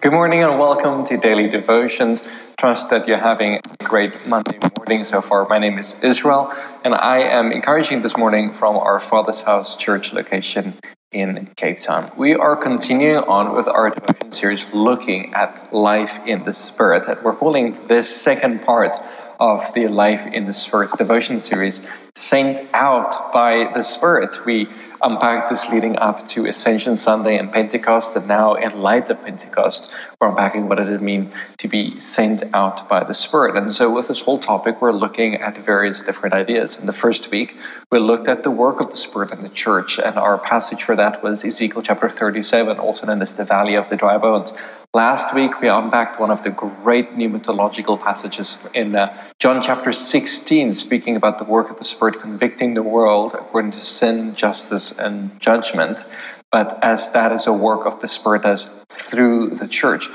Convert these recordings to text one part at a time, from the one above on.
Good morning and welcome to Daily Devotions. Trust that you're having a great Monday morning so far. My name is Israel, and I am encouraging this morning from our Father's House Church location in Cape Town. We are continuing on with our devotion series looking at life in the Spirit, and we're calling this second part of the Life in the Spirit devotion series Sent Out by the Spirit. We unpacked this leading up to Ascension Sunday and Pentecost, and now in light of Pentecost, we're unpacking what did it mean to be sent out by the Spirit. And so, with this whole topic, we're looking at various different ideas. In the first week, we looked at the work of the Spirit in the church, and our passage for that was Ezekiel chapter 37, also known as the Valley of the Dry Bones. Last week, we unpacked one of the great pneumatological passages in uh, John chapter 16, speaking about the work of the Spirit convicting the world according to sin, justice, and judgment. But as that is a work of the Spirit as through the church.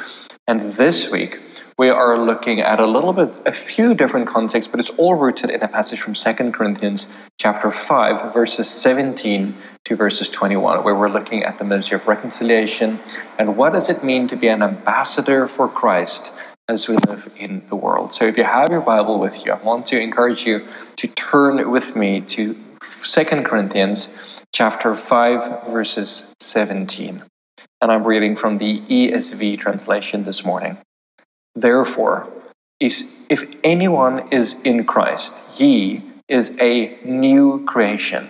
And this week, we are looking at a little bit, a few different contexts, but it's all rooted in a passage from 2 Corinthians chapter 5, verses 17 to verses 21, where we're looking at the ministry of reconciliation and what does it mean to be an ambassador for Christ as we live in the world. So if you have your Bible with you, I want to encourage you to turn with me to 2 Corinthians chapter 5, verses 17. And I'm reading from the ESV translation this morning. Therefore, if anyone is in Christ, he is a new creation.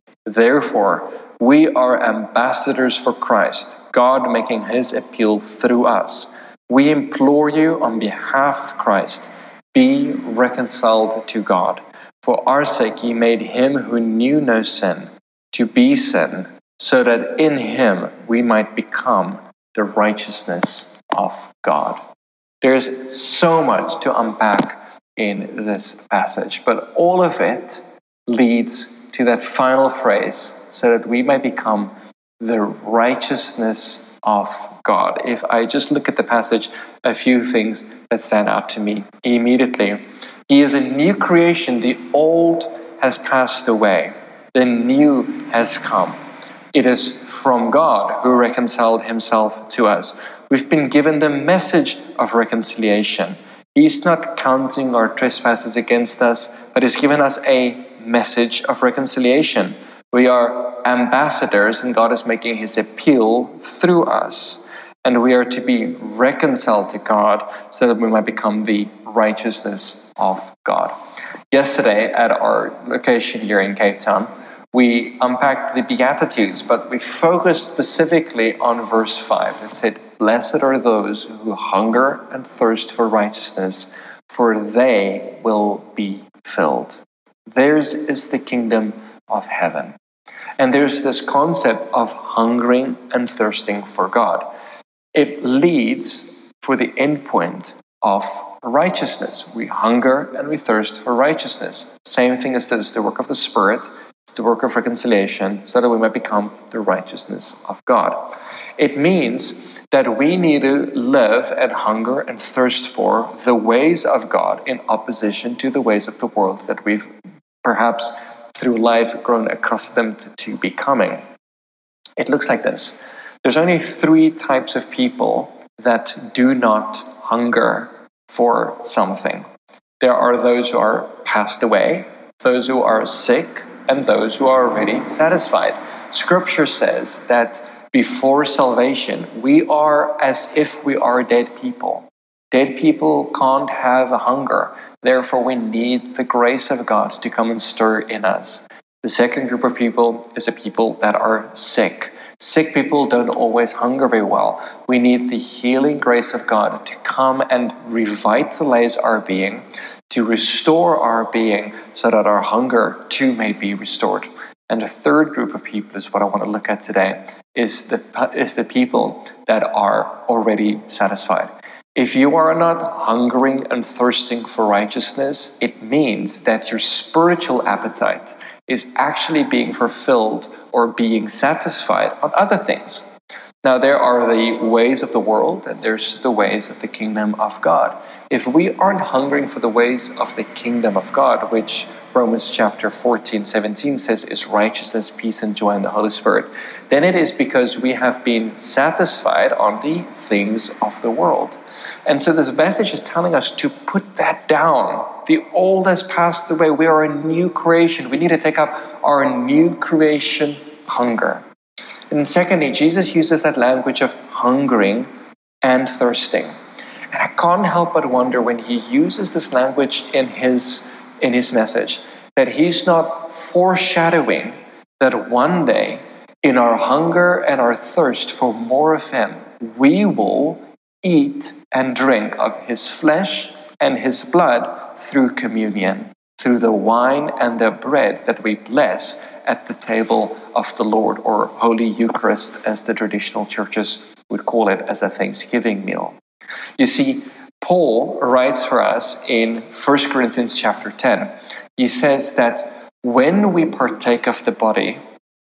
Therefore, we are ambassadors for Christ, God making his appeal through us. We implore you on behalf of Christ, be reconciled to God. For our sake, he made him who knew no sin to be sin, so that in him we might become the righteousness of God. There's so much to unpack in this passage, but all of it leads to that final phrase so that we may become the righteousness of God. If I just look at the passage, a few things that stand out to me immediately. He is a new creation, the old has passed away, the new has come. It is from God who reconciled himself to us. We've been given the message of reconciliation. He's not counting our trespasses against us, but He's given us a message of reconciliation. We are ambassadors, and God is making His appeal through us. And we are to be reconciled to God so that we might become the righteousness of God. Yesterday, at our location here in Cape Town, we unpacked the Beatitudes, but we focused specifically on verse 5. It said, Blessed are those who hunger and thirst for righteousness, for they will be filled. Theirs is the kingdom of heaven. And there's this concept of hungering and thirsting for God. It leads for the endpoint of righteousness. We hunger and we thirst for righteousness. Same thing as this, the work of the Spirit it's the work of reconciliation so that we might become the righteousness of God. It means that we need to live and hunger and thirst for the ways of God in opposition to the ways of the world that we've perhaps through life grown accustomed to becoming. It looks like this there's only three types of people that do not hunger for something. There are those who are passed away, those who are sick, and those who are already satisfied. Scripture says that before salvation, we are as if we are dead people. Dead people can't have a hunger. Therefore, we need the grace of God to come and stir in us. The second group of people is the people that are sick. Sick people don't always hunger very well. We need the healing grace of God to come and revitalize our being to restore our being so that our hunger too may be restored. And the third group of people is what I want to look at today is the, is the people that are already satisfied. If you are not hungering and thirsting for righteousness, it means that your spiritual appetite is actually being fulfilled or being satisfied on other things. Now, there are the ways of the world and there's the ways of the kingdom of God. If we aren't hungering for the ways of the kingdom of God, which Romans chapter 14, 17 says is righteousness, peace, and joy in the Holy Spirit, then it is because we have been satisfied on the things of the world. And so this message is telling us to put that down. The old has passed away. We are a new creation. We need to take up our new creation hunger. And secondly, Jesus uses that language of hungering and thirsting. And I can't help but wonder when he uses this language in his, in his message that he's not foreshadowing that one day, in our hunger and our thirst for more of him, we will eat and drink of his flesh and his blood through communion, through the wine and the bread that we bless at the table of the Lord, or Holy Eucharist, as the traditional churches would call it, as a Thanksgiving meal. You see, Paul writes for us in 1 Corinthians chapter 10. He says that when we partake of the body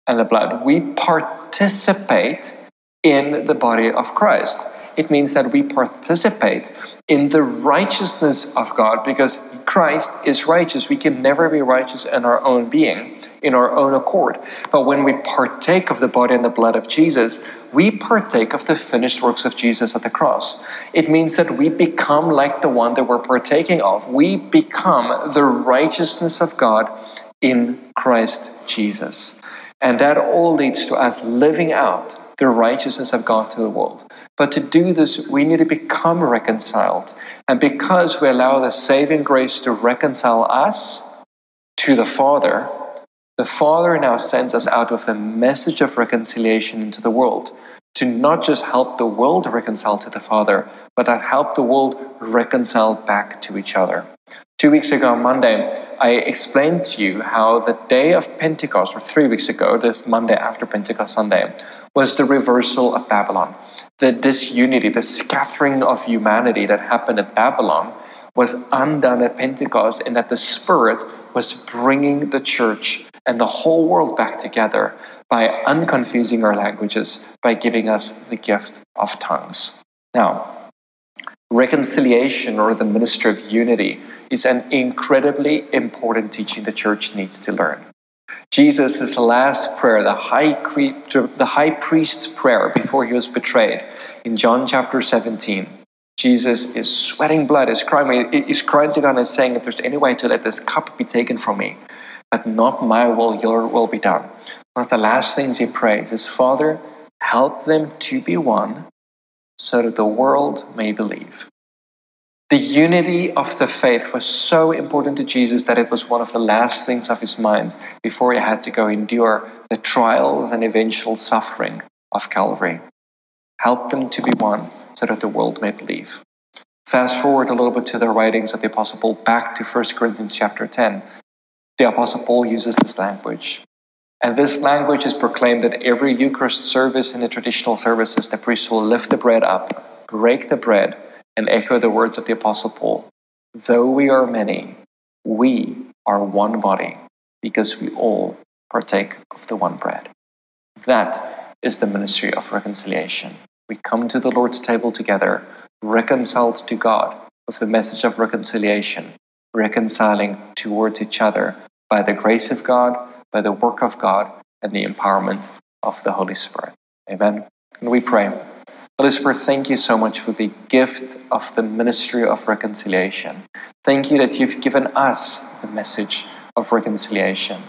and the blood, we participate in the body of Christ. It means that we participate in the righteousness of God because Christ is righteous. We can never be righteous in our own being in our own accord. But when we partake of the body and the blood of Jesus, we partake of the finished works of Jesus at the cross. It means that we become like the one that we're partaking of. We become the righteousness of God in Christ Jesus. And that all leads to us living out the righteousness of God to the world. But to do this, we need to become reconciled. And because we allow the saving grace to reconcile us to the Father, the Father now sends us out with a message of reconciliation into the world to not just help the world reconcile to the Father, but to help the world reconcile back to each other. Two weeks ago on Monday, I explained to you how the day of Pentecost, or three weeks ago, this Monday after Pentecost Sunday, was the reversal of Babylon. The disunity, the scattering of humanity that happened at Babylon was undone at Pentecost, and that the Spirit was bringing the church and the whole world back together by unconfusing our languages, by giving us the gift of tongues. Now, reconciliation or the ministry of unity is an incredibly important teaching the church needs to learn. Jesus' last prayer, the high, the high priest's prayer before he was betrayed, in John chapter 17, Jesus is sweating blood, is crying, he's crying to God and saying, If there's any way to let this cup be taken from me, but not my will, your will be done. One of the last things he prays is, Father, help them to be one so that the world may believe. The unity of the faith was so important to Jesus that it was one of the last things of his mind before he had to go endure the trials and eventual suffering of Calvary. Help them to be one so that the world may believe. Fast forward a little bit to the writings of the Apostle Paul back to 1 Corinthians chapter 10 the Apostle Paul uses this language. And this language is proclaimed at every Eucharist service in the traditional services. The priest will lift the bread up, break the bread, and echo the words of the Apostle Paul Though we are many, we are one body because we all partake of the one bread. That is the ministry of reconciliation. We come to the Lord's table together, reconciled to God with the message of reconciliation, reconciling towards each other by the grace of God, by the work of God, and the empowerment of the Holy Spirit. Amen. And we pray. Holy Spirit, thank you so much for the gift of the ministry of reconciliation. Thank you that you've given us the message of reconciliation.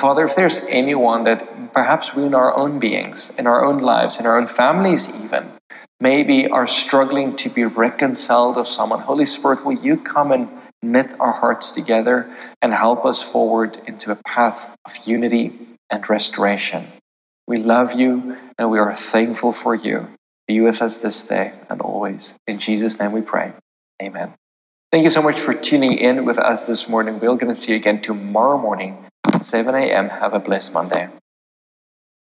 Father, if there's anyone that perhaps we in our own beings, in our own lives, in our own families even, maybe are struggling to be reconciled of someone, Holy Spirit, will you come and knit our hearts together and help us forward into a path of unity and restoration. We love you and we are thankful for you. Be with us this day and always. In Jesus' name we pray. Amen. Thank you so much for tuning in with us this morning. We're going to see you again tomorrow morning at 7 a.m. Have a blessed Monday.